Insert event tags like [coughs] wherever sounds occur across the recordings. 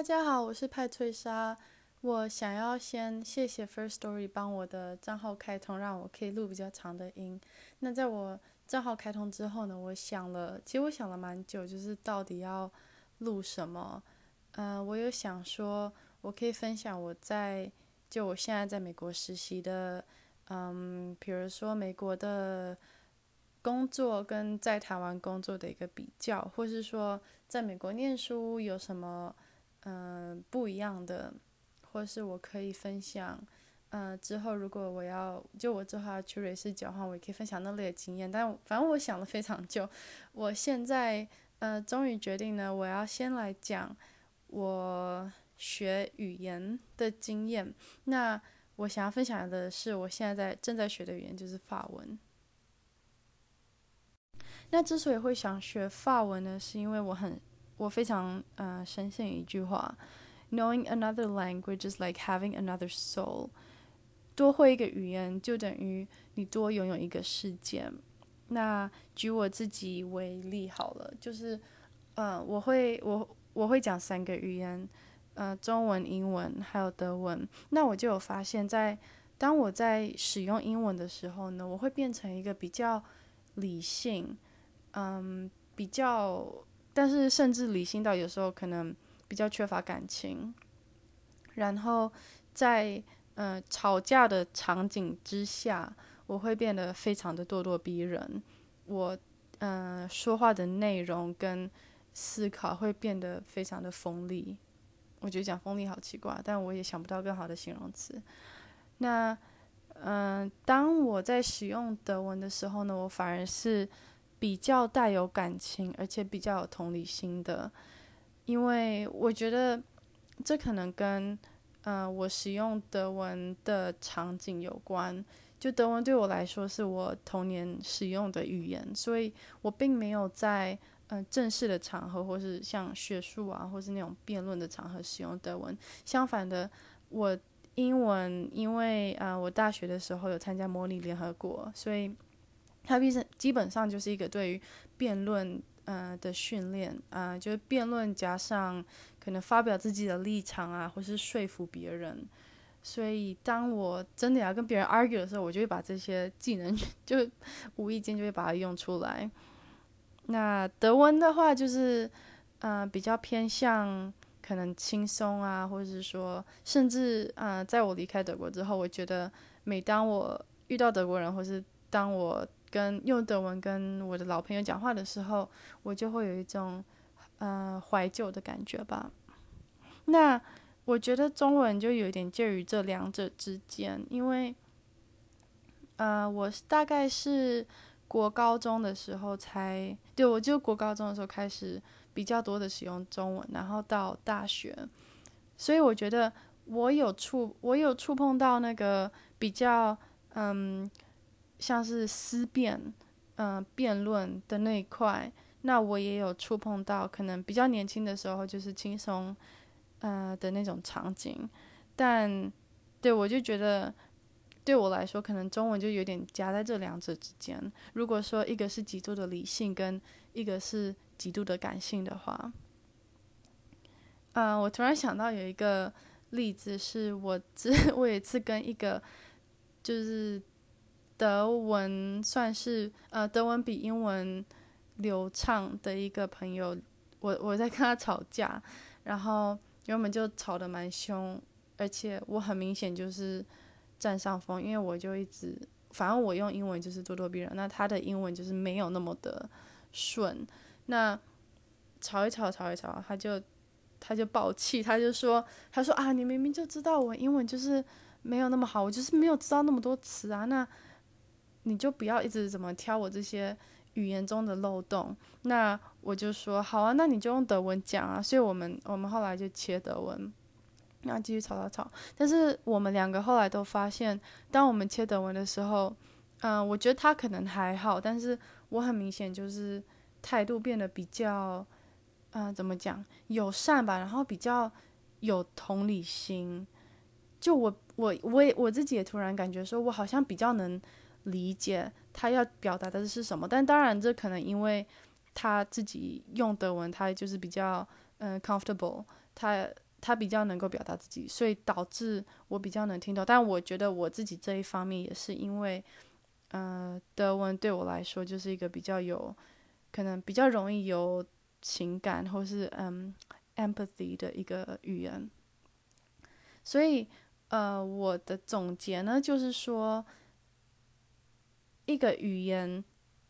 大家好，我是派翠莎。我想要先谢谢 First Story 帮我的账号开通，让我可以录比较长的音。那在我账号开通之后呢，我想了，其实我想了蛮久，就是到底要录什么。嗯，我有想说，我可以分享我在就我现在在美国实习的，嗯，比如说美国的工作跟在台湾工作的一个比较，或是说在美国念书有什么。嗯，不一样的，或是我可以分享，嗯，之后如果我要，就我之后要去瑞士交换，我也可以分享那类的经验。但反正我想了非常久，我现在，呃，终于决定呢，我要先来讲我学语言的经验。那我想要分享的是，我现在在正在学的语言就是法文。那之所以会想学法文呢，是因为我很。我非常呃深信一句话：Knowing another language is like having another soul。多会一个语言就等于你多拥有一个世界。那举我自己为例好了，就是呃我会我我会讲三个语言，呃中文、英文还有德文。那我就有发现，在当我在使用英文的时候呢，我会变成一个比较理性，嗯比较。但是，甚至理性到有时候可能比较缺乏感情。然后，在呃吵架的场景之下，我会变得非常的咄咄逼人。我嗯说话的内容跟思考会变得非常的锋利。我觉得讲锋利好奇怪，但我也想不到更好的形容词。那嗯，当我在使用德文的时候呢，我反而是。比较带有感情，而且比较有同理心的，因为我觉得这可能跟嗯我使用德文的场景有关。就德文对我来说是我童年使用的语言，所以我并没有在嗯正式的场合，或是像学术啊，或是那种辩论的场合使用德文。相反的，我英文因为啊我大学的时候有参加模拟联合国，所以。它毕竟基本上就是一个对于辩论呃的训练啊，就是辩论加上可能发表自己的立场啊，或是说服别人。所以当我真的要跟别人 argue 的时候，我就会把这些技能 [laughs] 就无意间就会把它用出来。那德文的话就是呃比较偏向可能轻松啊，或者是说甚至呃在我离开德国之后，我觉得每当我遇到德国人，或是当我跟用德文跟我的老朋友讲话的时候，我就会有一种呃怀旧的感觉吧。那我觉得中文就有点介于这两者之间，因为呃我大概是国高中的时候才对我就国高中的时候开始比较多的使用中文，然后到大学，所以我觉得我有触我有触碰到那个比较嗯。像是思辨，嗯，辩论的那一块，那我也有触碰到，可能比较年轻的时候就是轻松，呃的那种场景，但对我就觉得，对我来说，可能中文就有点夹在这两者之间。如果说一个是极度的理性，跟一个是极度的感性的话，嗯，我突然想到有一个例子，是我之 [laughs] 我有一次跟一个就是。德文算是呃，德文比英文流畅的一个朋友，我我在跟他吵架，然后原本就吵得蛮凶，而且我很明显就是占上风，因为我就一直，反正我用英文就是咄咄逼人，那他的英文就是没有那么的顺，那吵一吵吵一吵，他就他就爆气，他就说他说啊，你明明就知道我英文就是没有那么好，我就是没有知道那么多词啊，那。你就不要一直怎么挑我这些语言中的漏洞，那我就说好啊，那你就用德文讲啊。所以我们我们后来就切德文，然后继续吵吵吵。但是我们两个后来都发现，当我们切德文的时候，嗯，我觉得他可能还好，但是我很明显就是态度变得比较，嗯，怎么讲友善吧，然后比较有同理心。就我我我也我自己也突然感觉说，我好像比较能。理解他要表达的是什么，但当然这可能因为他自己用德文，他就是比较嗯 comfortable，他他比较能够表达自己，所以导致我比较能听懂。但我觉得我自己这一方面也是因为，呃，德文对我来说就是一个比较有可能比较容易有情感或是嗯 empathy 的一个语言。所以，呃，我的总结呢，就是说，一个语言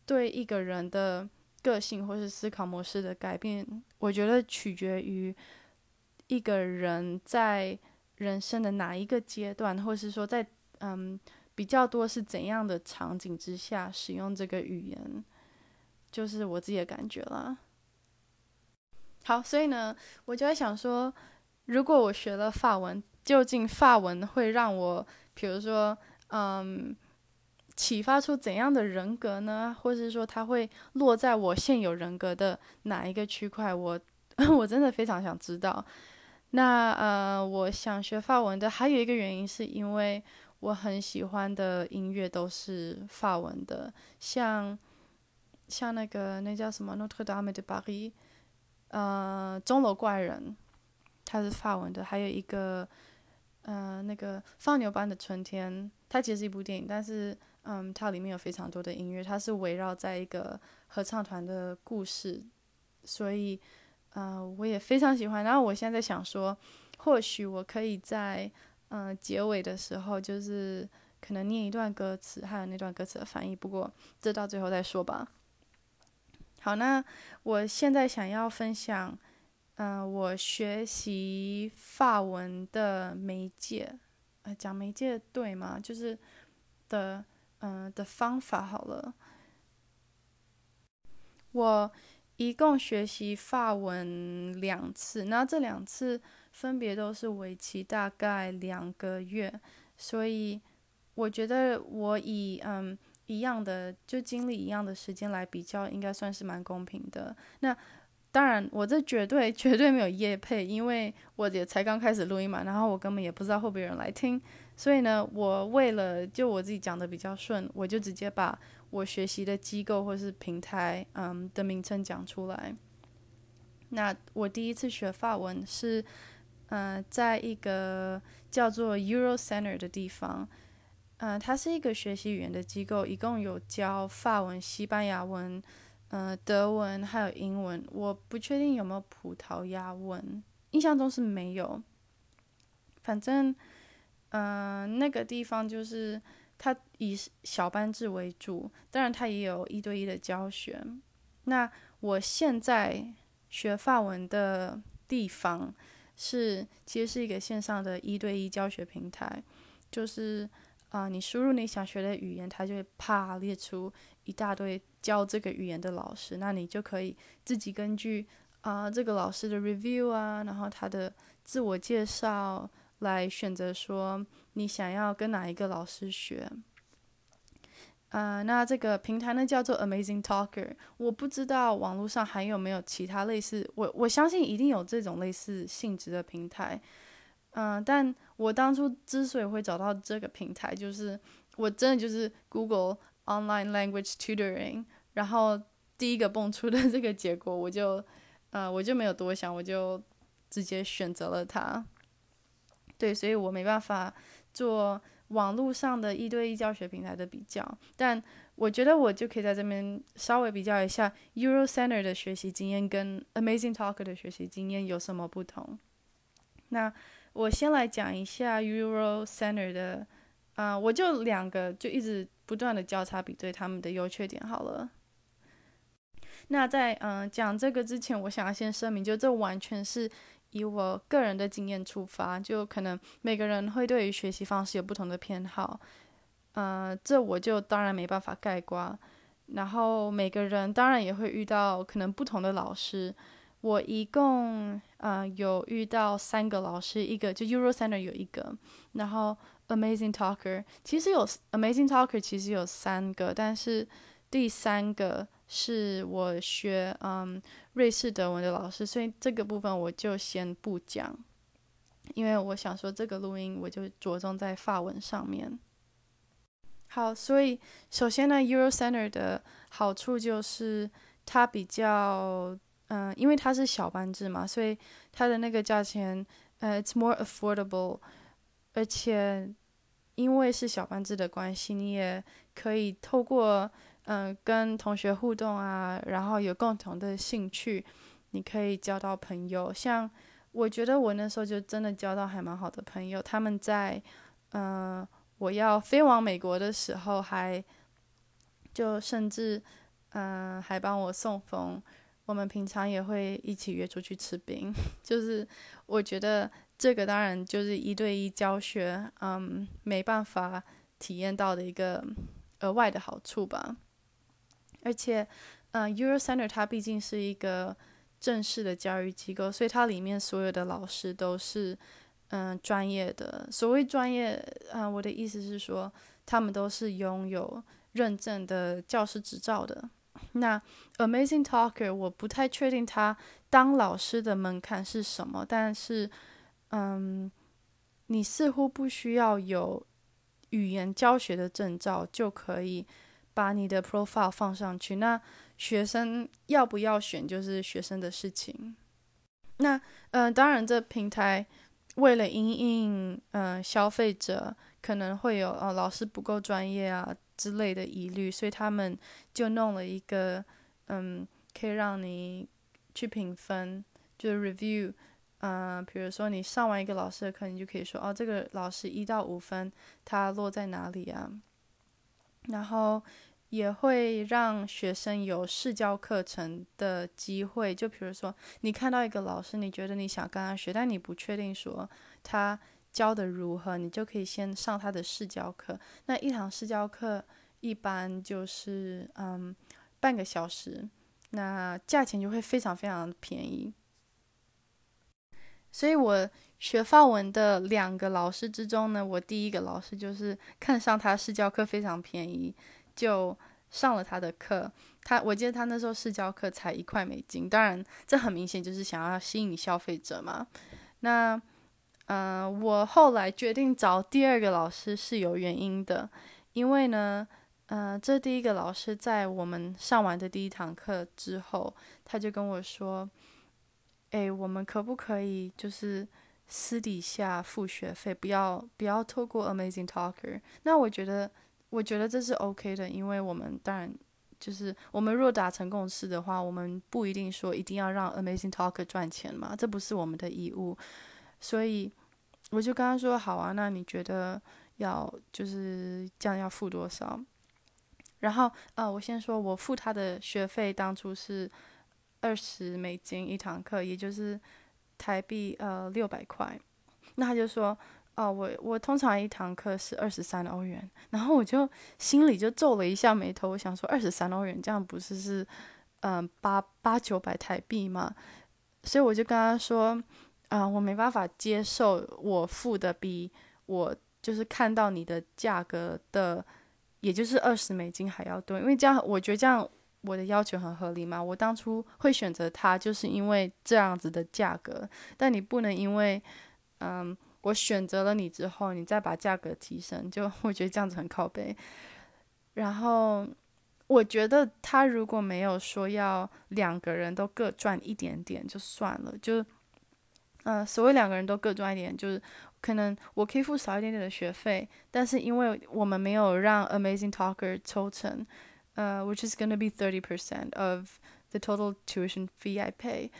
对一个人的个性或是思考模式的改变，我觉得取决于。一个人在人生的哪一个阶段，或是说在嗯比较多是怎样的场景之下使用这个语言，就是我自己的感觉了。好，所以呢，我就在想说，如果我学了法文，究竟法文会让我，比如说，嗯，启发出怎样的人格呢？或是说，它会落在我现有人格的哪一个区块？我 [coughs] 我真的非常想知道。那呃，我想学法文的还有一个原因，是因为我很喜欢的音乐都是法文的，像像那个那叫什么《Notre Dame de Paris》，呃，钟楼怪人，它是法文的，还有一个呃那个放牛班的春天，它其实是一部电影，但是嗯，它里面有非常多的音乐，它是围绕在一个合唱团的故事，所以。嗯，我也非常喜欢。然后我现在在想说，或许我可以在嗯结尾的时候，就是可能念一段歌词，还有那段歌词的翻译。不过这到最后再说吧。好，那我现在想要分享，嗯，我学习法文的媒介，呃，讲媒介对吗？就是的，嗯的方法好了，我。一共学习法文两次，那这两次分别都是为期大概两个月，所以我觉得我以嗯一样的就经历一样的时间来比较，应该算是蛮公平的。那当然，我这绝对 [laughs] 绝对没有夜配，因为我也才刚开始录音嘛，然后我根本也不知道会不会有人来听，所以呢，我为了就我自己讲的比较顺，我就直接把。我学习的机构或是平台，嗯的名称讲出来。那我第一次学法文是，嗯，在一个叫做 Euro Center 的地方，嗯，它是一个学习语言的机构，一共有教法文、西班牙文、嗯，德文还有英文。我不确定有没有葡萄牙文，印象中是没有。反正，嗯，那个地方就是。它以小班制为主，当然它也有一对一的教学。那我现在学法文的地方是，其实是一个线上的一对一教学平台，就是啊，你输入你想学的语言，它就会啪列出一大堆教这个语言的老师，那你就可以自己根据啊这个老师的 review 啊，然后他的自我介绍来选择说。你想要跟哪一个老师学？呃，那这个平台呢叫做 Amazing Talker。我不知道网络上还有没有其他类似，我我相信一定有这种类似性质的平台。嗯，但我当初之所以会找到这个平台，就是我真的就是 Google Online Language Tutoring，然后第一个蹦出的这个结果，我就呃我就没有多想，我就直接选择了它。对，所以我没办法。做网络上的一对一教学平台的比较，但我觉得我就可以在这边稍微比较一下 Euro Center 的学习经验跟 Amazing Talker 的学习经验有什么不同。那我先来讲一下 Euro Center 的，啊，我就两个就一直不断的交叉比对他们的优缺点好了。那在嗯讲这个之前，我想要先声明，就这完全是。以我个人的经验出发，就可能每个人会对于学习方式有不同的偏好，呃，这我就当然没办法概括。然后每个人当然也会遇到可能不同的老师。我一共呃有遇到三个老师，一个就 Euro Center 有一个，然后 Amazing Talker 其实有 Amazing Talker 其实有三个，但是第三个。是我学嗯瑞士德文的老师，所以这个部分我就先不讲，因为我想说这个录音我就着重在法文上面。好，所以首先呢，Euro Center 的好处就是它比较嗯，因为它是小班制嘛，所以它的那个价钱呃，it's more affordable，而且因为是小班制的关系，你也可以透过嗯跟同学互动啊，然后有共同的兴趣，你可以交到朋友。像我觉得我那时候就真的交到还蛮好的朋友，他们在嗯我要飞往美国的时候，还就甚至嗯还帮我送风。我们平常也会一起约出去吃冰，[laughs] 就是我觉得这个当然就是一对一教学，嗯，没办法体验到的一个额外的好处吧。而且，嗯，Euro Center 它毕竟是一个正式的教育机构，所以它里面所有的老师都是嗯专业的。所谓专业，嗯，我的意思是说，他们都是拥有认证的教师执照的。那 Amazing Talker，我不太确定他当老师的门槛是什么，但是，嗯，你似乎不需要有语言教学的证照就可以把你的 profile 放上去。那学生要不要选，就是学生的事情。那，嗯，当然，这平台为了因应，嗯，消费者可能会有，呃，老师不够专业啊。之类的疑虑，所以他们就弄了一个，嗯，可以让你去评分，就是 review，嗯，比如说你上完一个老师的课，你就可以说，哦，这个老师一到五分，他落在哪里啊？然后也会让学生有试教课程的机会，就比如说你看到一个老师，你觉得你想跟他学，但你不确定说他。教的如何，你就可以先上他的试教课。那一堂试教课一般就是嗯半个小时，那价钱就会非常非常便宜。所以我学法文的两个老师之中呢，我第一个老师就是看上他试教课非常便宜，就上了他的课。他我记得他那时候试教课才一块美金，当然这很明显就是想要吸引消费者嘛。那嗯，我后来决定找第二个老师是有原因的，因为呢，嗯，这第一个老师在我们上完的第一堂课之后，他就跟我说：“哎，我们可不可以就是私底下付学费，不要不要透过 Amazing Talker？” 那我觉得，我觉得这是 OK 的，因为我们当然就是我们若达成共识的话，我们不一定说一定要让 Amazing Talker 赚钱嘛，这不是我们的义务，所以。我就跟他说好啊，那你觉得要就是这样要付多少？然后呃，我先说我付他的学费当初是二十美金一堂课，也就是台币呃六百块。那他就说哦，我我通常一堂课是二十三欧元。然后我就心里就皱了一下眉头，我想说二十三欧元这样不是是嗯八八九百台币吗？所以我就跟他说。啊，我没办法接受我付的比我就是看到你的价格的，也就是二十美金还要多，因为这样我觉得这样我的要求很合理嘛。我当初会选择它，就是因为这样子的价格，但你不能因为嗯我选择了你之后，你再把价格提升，就 [laughs] 我觉得这样子很靠背。然后我觉得他如果没有说要两个人都各赚一点点就算了，就。嗯，所谓两个人都各赚一点，就是可能我可以付少一点点的学费，但是因为我们没有让 Amazing Talker 抽成，呃，which is gonna be thirty percent of the total tuition fee I pay，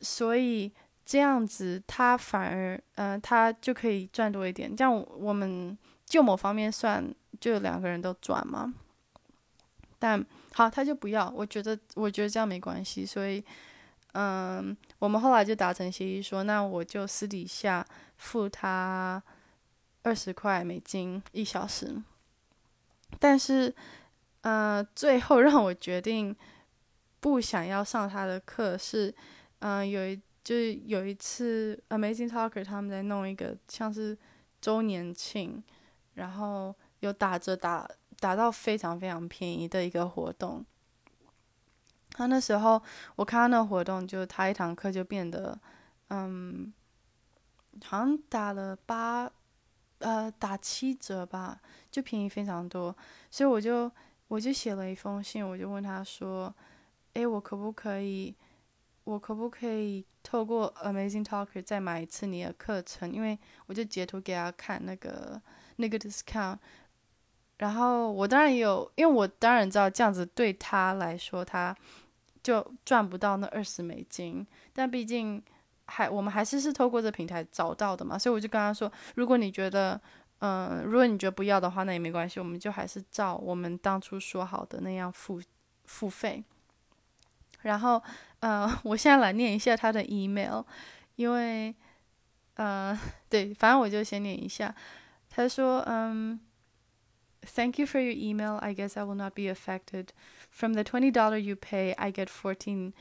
所以这样子他反而，嗯，他就可以赚多一点，这样我们就某方面算就两个人都赚嘛。但好，他就不要，我觉得我觉得这样没关系，所以。嗯，我们后来就达成协议说，那我就私底下付他二十块美金一小时。但是，呃，最后让我决定不想要上他的课是，嗯，有一就是有一次 Amazing Talker 他们在弄一个像是周年庆，然后有打折打打到非常非常便宜的一个活动。他那时候，我看他那活动，就他一堂课就变得，嗯，好像打了八，呃，打七折吧，就便宜非常多。所以我就我就写了一封信，我就问他说，诶，我可不可以，我可不可以透过 Amazing Talker 再买一次你的课程？因为我就截图给他看那个那个 discount。然后我当然也有，因为我当然知道这样子对他来说，他就赚不到那二十美金。但毕竟还我们还是是透过这平台找到的嘛，所以我就跟他说，如果你觉得，嗯，如果你觉得不要的话，那也没关系，我们就还是照我们当初说好的那样付付费。然后，呃，[laughs] 我现在来念一下他的 email，因为，呃，[laughs] 对，反正我就先念一下。他说，嗯。Thank you for your email. I guess I will not be affected. From the $20 you pay, I get 14.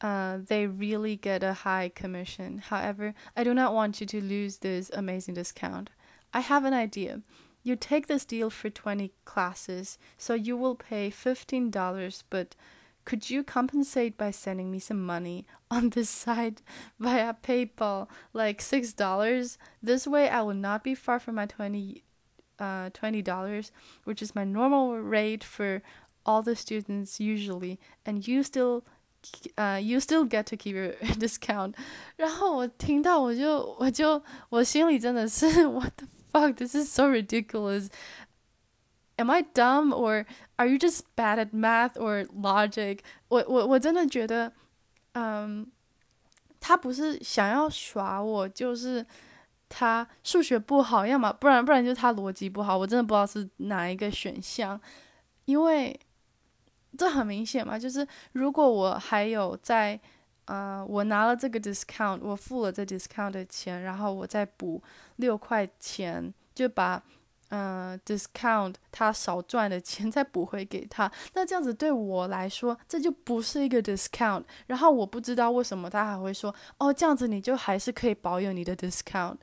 Uh, they really get a high commission. However, I do not want you to lose this amazing discount. I have an idea. You take this deal for 20 classes, so you will pay $15, but could you compensate by sending me some money [laughs] on this side via PayPal, like $6? This way I will not be far from my 20 uh, $20, which is my normal rate for all the students usually, and you still uh, you still get to keep your [laughs] discount. 然后我听到我就我就我心里真的是 [laughs] What the fuck? This is so ridiculous. Am I dumb or are you just bad at math or logic? 我我我真的觉得，嗯，他不是想要耍我，就是 他数学不好，要么不然不然就是他逻辑不好，我真的不知道是哪一个选项，因为这很明显嘛，就是如果我还有在，呃，我拿了这个 discount，我付了这 discount 的钱，然后我再补六块钱，就把，嗯，discount 他少赚的钱再补回给他，那这样子对我来说，这就不是一个 discount，然后我不知道为什么他还会说，哦，这样子你就还是可以保有你的 discount。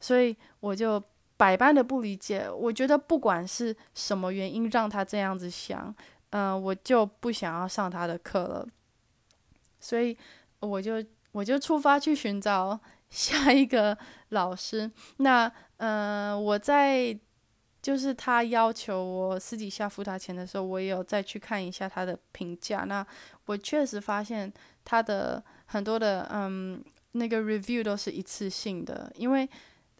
所以我就百般的不理解，我觉得不管是什么原因让他这样子想，嗯，我就不想要上他的课了。所以我就我就出发去寻找下一个老师。那嗯，我在就是他要求我私底下付他钱的时候，我也有再去看一下他的评价。那我确实发现他的很多的嗯那个 review 都是一次性的，因为。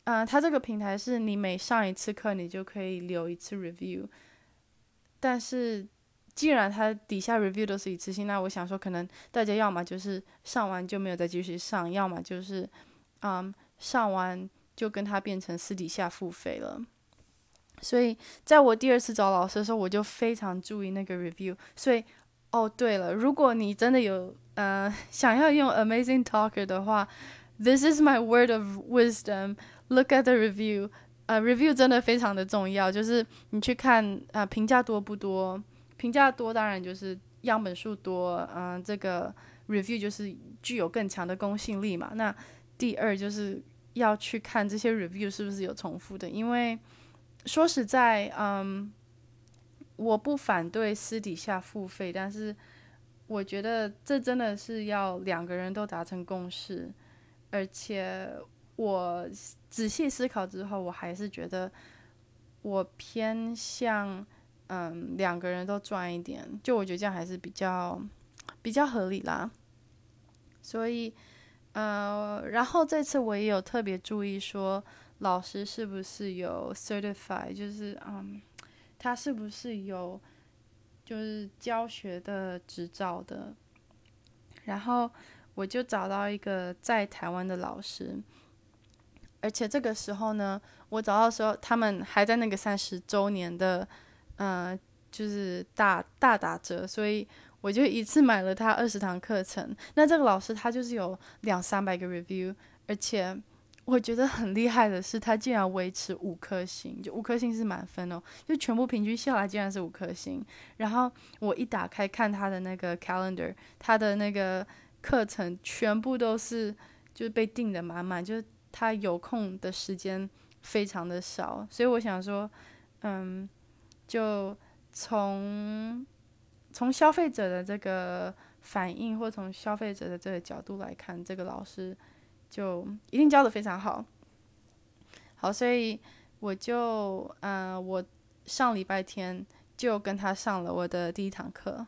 嗯，他这个平台是你每上一次课，你就可以留一次 review。但是，既然他底下 review 都是一次性，那我想说，可能大家要么就是上完就没有再继续上，要么就是，嗯，上完就跟他变成私底下付费了。所以，在我第二次找老师的时候，我就非常注意那个 review。所以，哦，对了，如果你真的有呃 [laughs] 想要用 Amazing Talker 的话，This is my word of wisdom。Look at the review，呃，review 真的非常的重要，就是你去看啊，评价多不多？评价多当然就是样本数多，嗯，这个 review 就是具有更强的公信力嘛。那第二就是要去看这些 review 是不是有重复的，因为说实在，嗯，我不反对私底下付费，但是我觉得这真的是要两个人都达成共识，而且。我仔细思考之后，我还是觉得我偏向嗯两个人都赚一点，就我觉得这样还是比较比较合理啦。所以呃，然后这次我也有特别注意说，老师是不是有 certify，就是嗯，他是不是有就是教学的执照的。然后我就找到一个在台湾的老师。而且这个时候呢，我找到时候，他们还在那个三十周年的，呃，就是大大打折，所以我就一次买了他二十堂课程。那这个老师他就是有两三百个 review，而且我觉得很厉害的是，他竟然维持五颗星，就五颗星是满分哦，就全部平均下来竟然是五颗星。然后我一打开看他的那个 calendar，他的那个课程全部都是就被订的满满，就是。他有空的时间非常的少，所以我想说，嗯，就从从消费者的这个反应，或从消费者的这个角度来看，这个老师就一定教的非常好。好，所以我就，嗯，我上礼拜天就跟他上了我的第一堂课，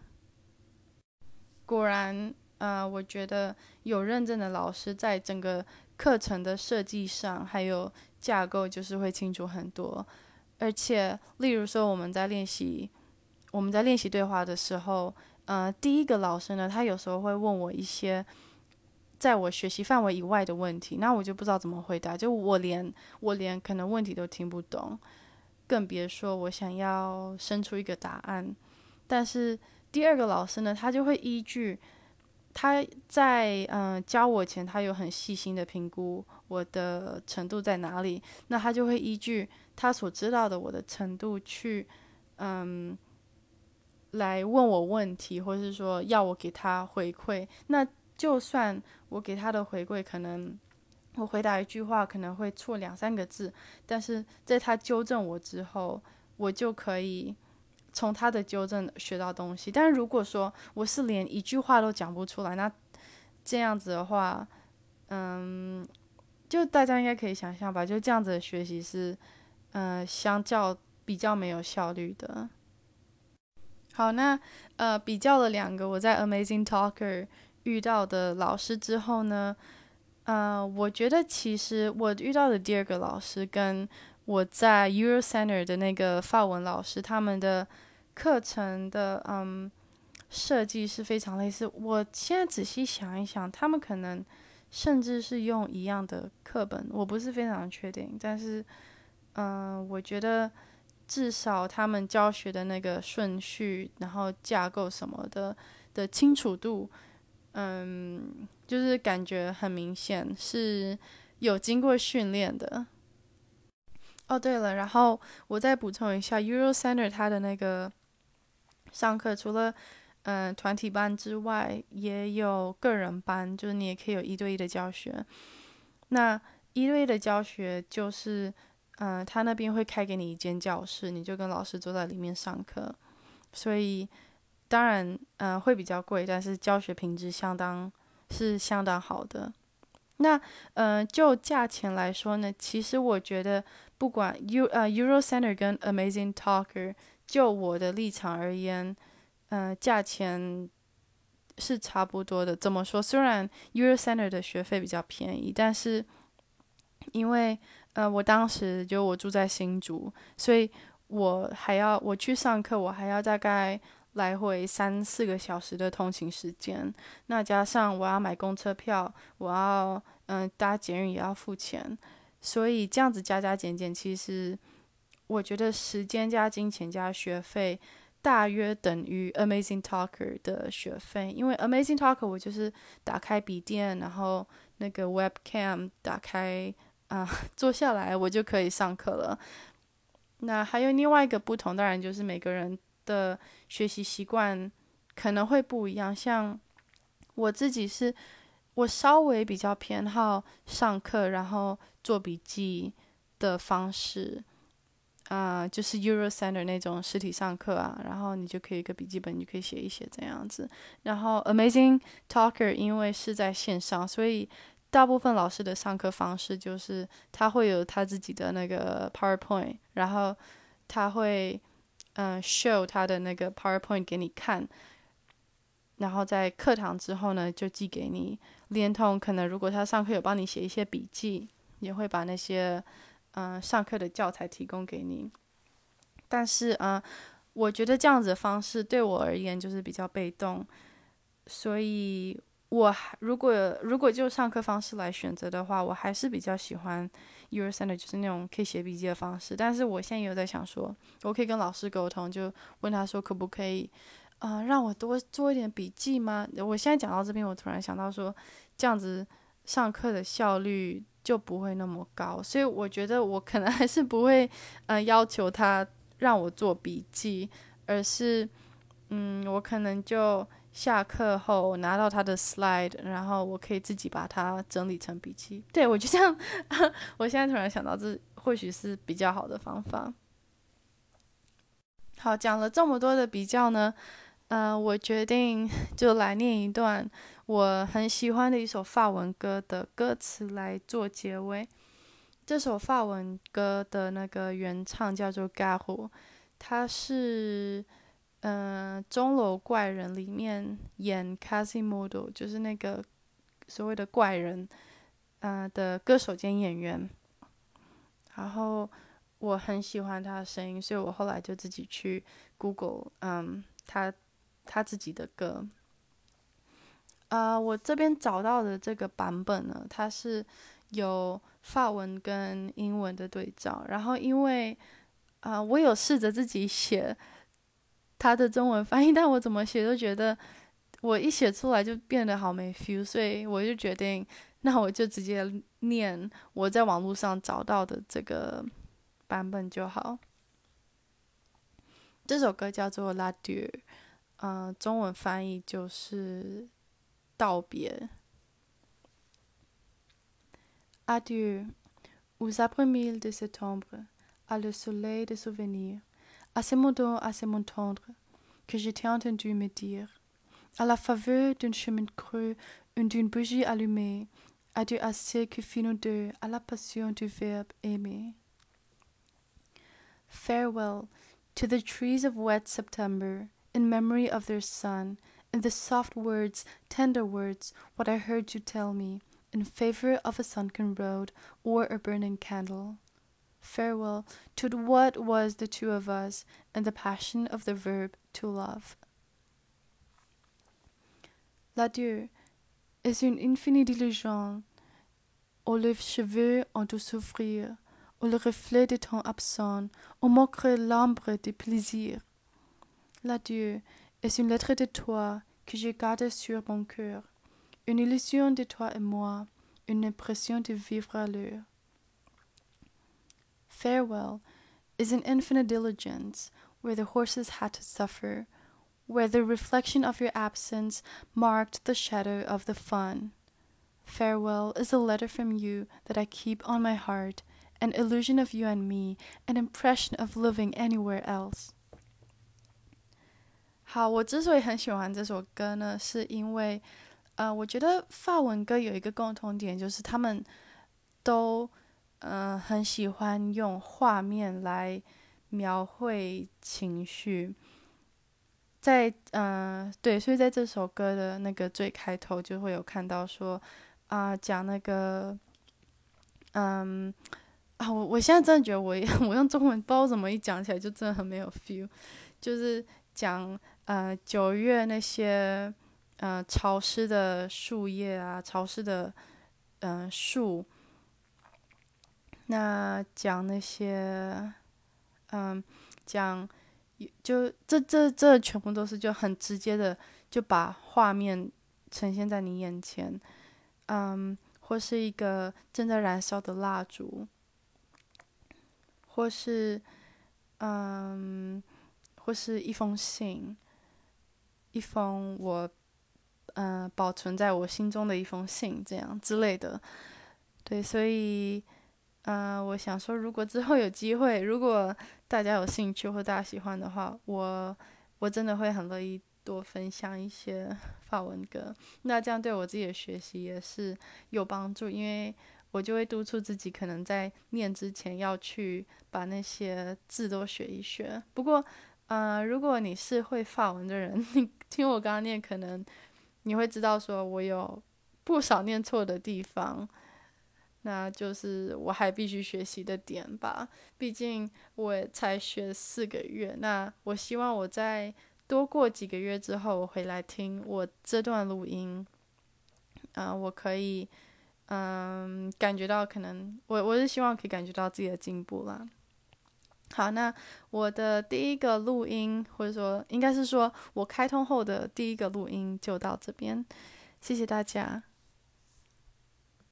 果然呃，我觉得有认证的老师在整个课程的设计上，还有架构，就是会清楚很多。而且，例如说我们在练习，我们在练习对话的时候，呃，第一个老师呢，他有时候会问我一些在我学习范围以外的问题，那我就不知道怎么回答，就我连我连可能问题都听不懂，更别说我想要生出一个答案。但是第二个老师呢，他就会依据。他在嗯教我前，他有很细心的评估我的程度在哪里，那他就会依据他所知道的我的程度去嗯来问我问题，或是说要我给他回馈。那就算我给他的回馈，可能我回答一句话可能会错两三个字，但是在他纠正我之后，我就可以。从他的纠正学到东西，但是如果说我是连一句话都讲不出来，那这样子的话，嗯，就大家应该可以想象吧，就这样子的学习是，嗯，相较比较没有效率的。好，那呃，比较了两个我在 Amazing Talker 遇到的老师之后呢，呃，我觉得其实我遇到的第二个老师跟我在 Euro Center 的那个法文老师他们的。课程的嗯设计是非常类似。我现在仔细想一想，他们可能甚至是用一样的课本，我不是非常确定。但是嗯，我觉得至少他们教学的那个顺序，然后架构什么的的清楚度，嗯，就是感觉很明显是有经过训练的。哦，对了，然后我再补充一下，Euro Center 它的那个。上课除了嗯团体班之外，也有个人班，就是你也可以有一对一的教学。那一对一的教学就是，嗯，他那边会开给你一间教室，你就跟老师坐在里面上课。所以当然，嗯，会比较贵，但是教学品质相当是相当好的。那嗯，就价钱来说呢，其实我觉得不管 U 呃 Euro Center 跟 Amazing Talker。就我的立场而言，嗯，价钱是差不多的。怎么说？虽然 Euro Center 的学费比较便宜，但是因为呃，我当时就我住在新竹，所以我还要我去上课，我还要大概来回三四个小时的通勤时间。那加上我要买公车票，我要嗯搭捷运也要付钱，所以这样子加加减减，其实。我觉得时间加金钱加学费大约等于 Amazing Talker 的学费，因为 Amazing Talker 我就是打开笔电，然后那个 Webcam 打开啊，[laughs] 坐下来我就可以上课了。那还有另外一个不同，当然就是每个人的学习习惯可能会不一样。像我自己是，我稍微比较偏好上课然后做笔记的方式。啊，就是 Euro Center 那种实体上课啊，然后你就可以一个笔记本，你可以写一写这样子。然后 Amazing Talker 因为是在线上，所以大部分老师的上课方式就是他会有他自己的那个 PowerPoint，然后他会嗯 show 他的那个 PowerPoint 给你看，然后在课堂之后呢就寄给你，连同可能如果他上课有帮你写一些笔记，也会把那些。嗯，上课的教材提供给你，但是啊，我觉得这样子的方式对我而言就是比较被动，所以我如果如果就上课方式来选择的话，我还是比较喜欢 Your Center，就是那种可以写笔记的方式。但是我现在有在想说，我可以跟老师沟通，就问他说可不可以，啊，让我多做一点笔记吗？我现在讲到这边，我突然想到说，这样子上课的效率。就不会那么高，所以我觉得我可能还是不会，嗯，要求他让我做笔记，而是，嗯，我可能就下课后拿到他的 slide，然后我可以自己把它整理成笔记。对我就这样，[laughs] 我现在突然想到，这或许是比较好的方法。好，讲了这么多的比较呢，嗯，我决定就来念一段。我很喜欢的一首法文歌的歌词来做结尾。这首法文歌的那个原唱叫做 g a h o 他是嗯，《钟楼怪人》里面演 Casimodo，就是那个所谓的怪人，呃的歌手兼演员。然后我很喜欢他的声音，所以我后来就自己去 Google，嗯，他他自己的歌。啊，我这边找到的这个版本呢，它是有法文跟英文的对照。然后因为啊，我有试着自己写他的中文翻译，但我怎么写都觉得我一写出来就变得好没 feel，所以我就决定，那我就直接念我在网络上找到的这个版本就好。这首歌叫做《La Dieu》，嗯，中文翻译就是。道别。Adieu, aux après-midi de septembre, à le soleil des souvenirs, à mots doux, à ces mots tendres, que je t'ai entendu me dire, à la faveur d'un chemin creux ou d'une bougie allumée, adieu à ce que fit nous deux, à la passion du verbe aimer. Farewell to the trees of wet September, in memory of their sun, in the soft words, tender words, what I heard you tell me, in favor of a sunken road or a burning candle. Farewell to what was the two of us, and the passion of the verb to love. L'adieu est une infinie diligence, où les cheveux ont dû souffrir, où le reflet des temps absents, où moquerait l'ombre des plaisirs. L'adieu est une lettre de toi que je garde sur mon cœur, une illusion de toi et moi, une impression de vivre à l'heure. Farewell is an infinite diligence where the horses had to suffer, where the reflection of your absence marked the shadow of the fun. Farewell is a letter from you that I keep on my heart, an illusion of you and me, an impression of living anywhere else. 好，我之所以很喜欢这首歌呢，是因为，呃，我觉得法文歌有一个共同点，就是他们都， 嗯，很喜欢用画面来描绘情绪。在，嗯，对，所以在这首歌的那个最开头就会有看到说，啊，讲那个，嗯，啊，我我现在真的觉得我 [laughs] 我用中文不知道怎么一讲起来就真的很没有 feel，就是讲。呃，九月那些呃潮湿的树叶啊，潮湿的嗯树，那讲那些嗯讲，就这这这全部都是就很直接的，就把画面呈现在你眼前，嗯，或是一个正在燃烧的蜡烛，或是嗯，或是一封信。一封我，嗯，保存在我心中的一封信，这样之类的，对，所以，嗯，我想说，如果之后有机会，如果大家有兴趣或大家喜欢的话，我我真的会很乐意多分享一些 [laughs] 法文歌，那这样对我自己的学习也是有帮助，因为我就会督促自己，可能在念之前要去把那些字都学一学。不过，嗯，如果你是会法文的人，[laughs] 你听我刚刚念，可能你会知道说我有不少念错的地方，那就是我还必须学习的点吧。毕竟我才学四个月，那我希望我在多过几个月之后，我回来听我这段录音，啊，我可以嗯感觉到可能我我是希望可以感觉到自己的进步啦。好，那我的第一个录音，或者说应该是说我开通后的第一个录音就到这边，谢谢大家。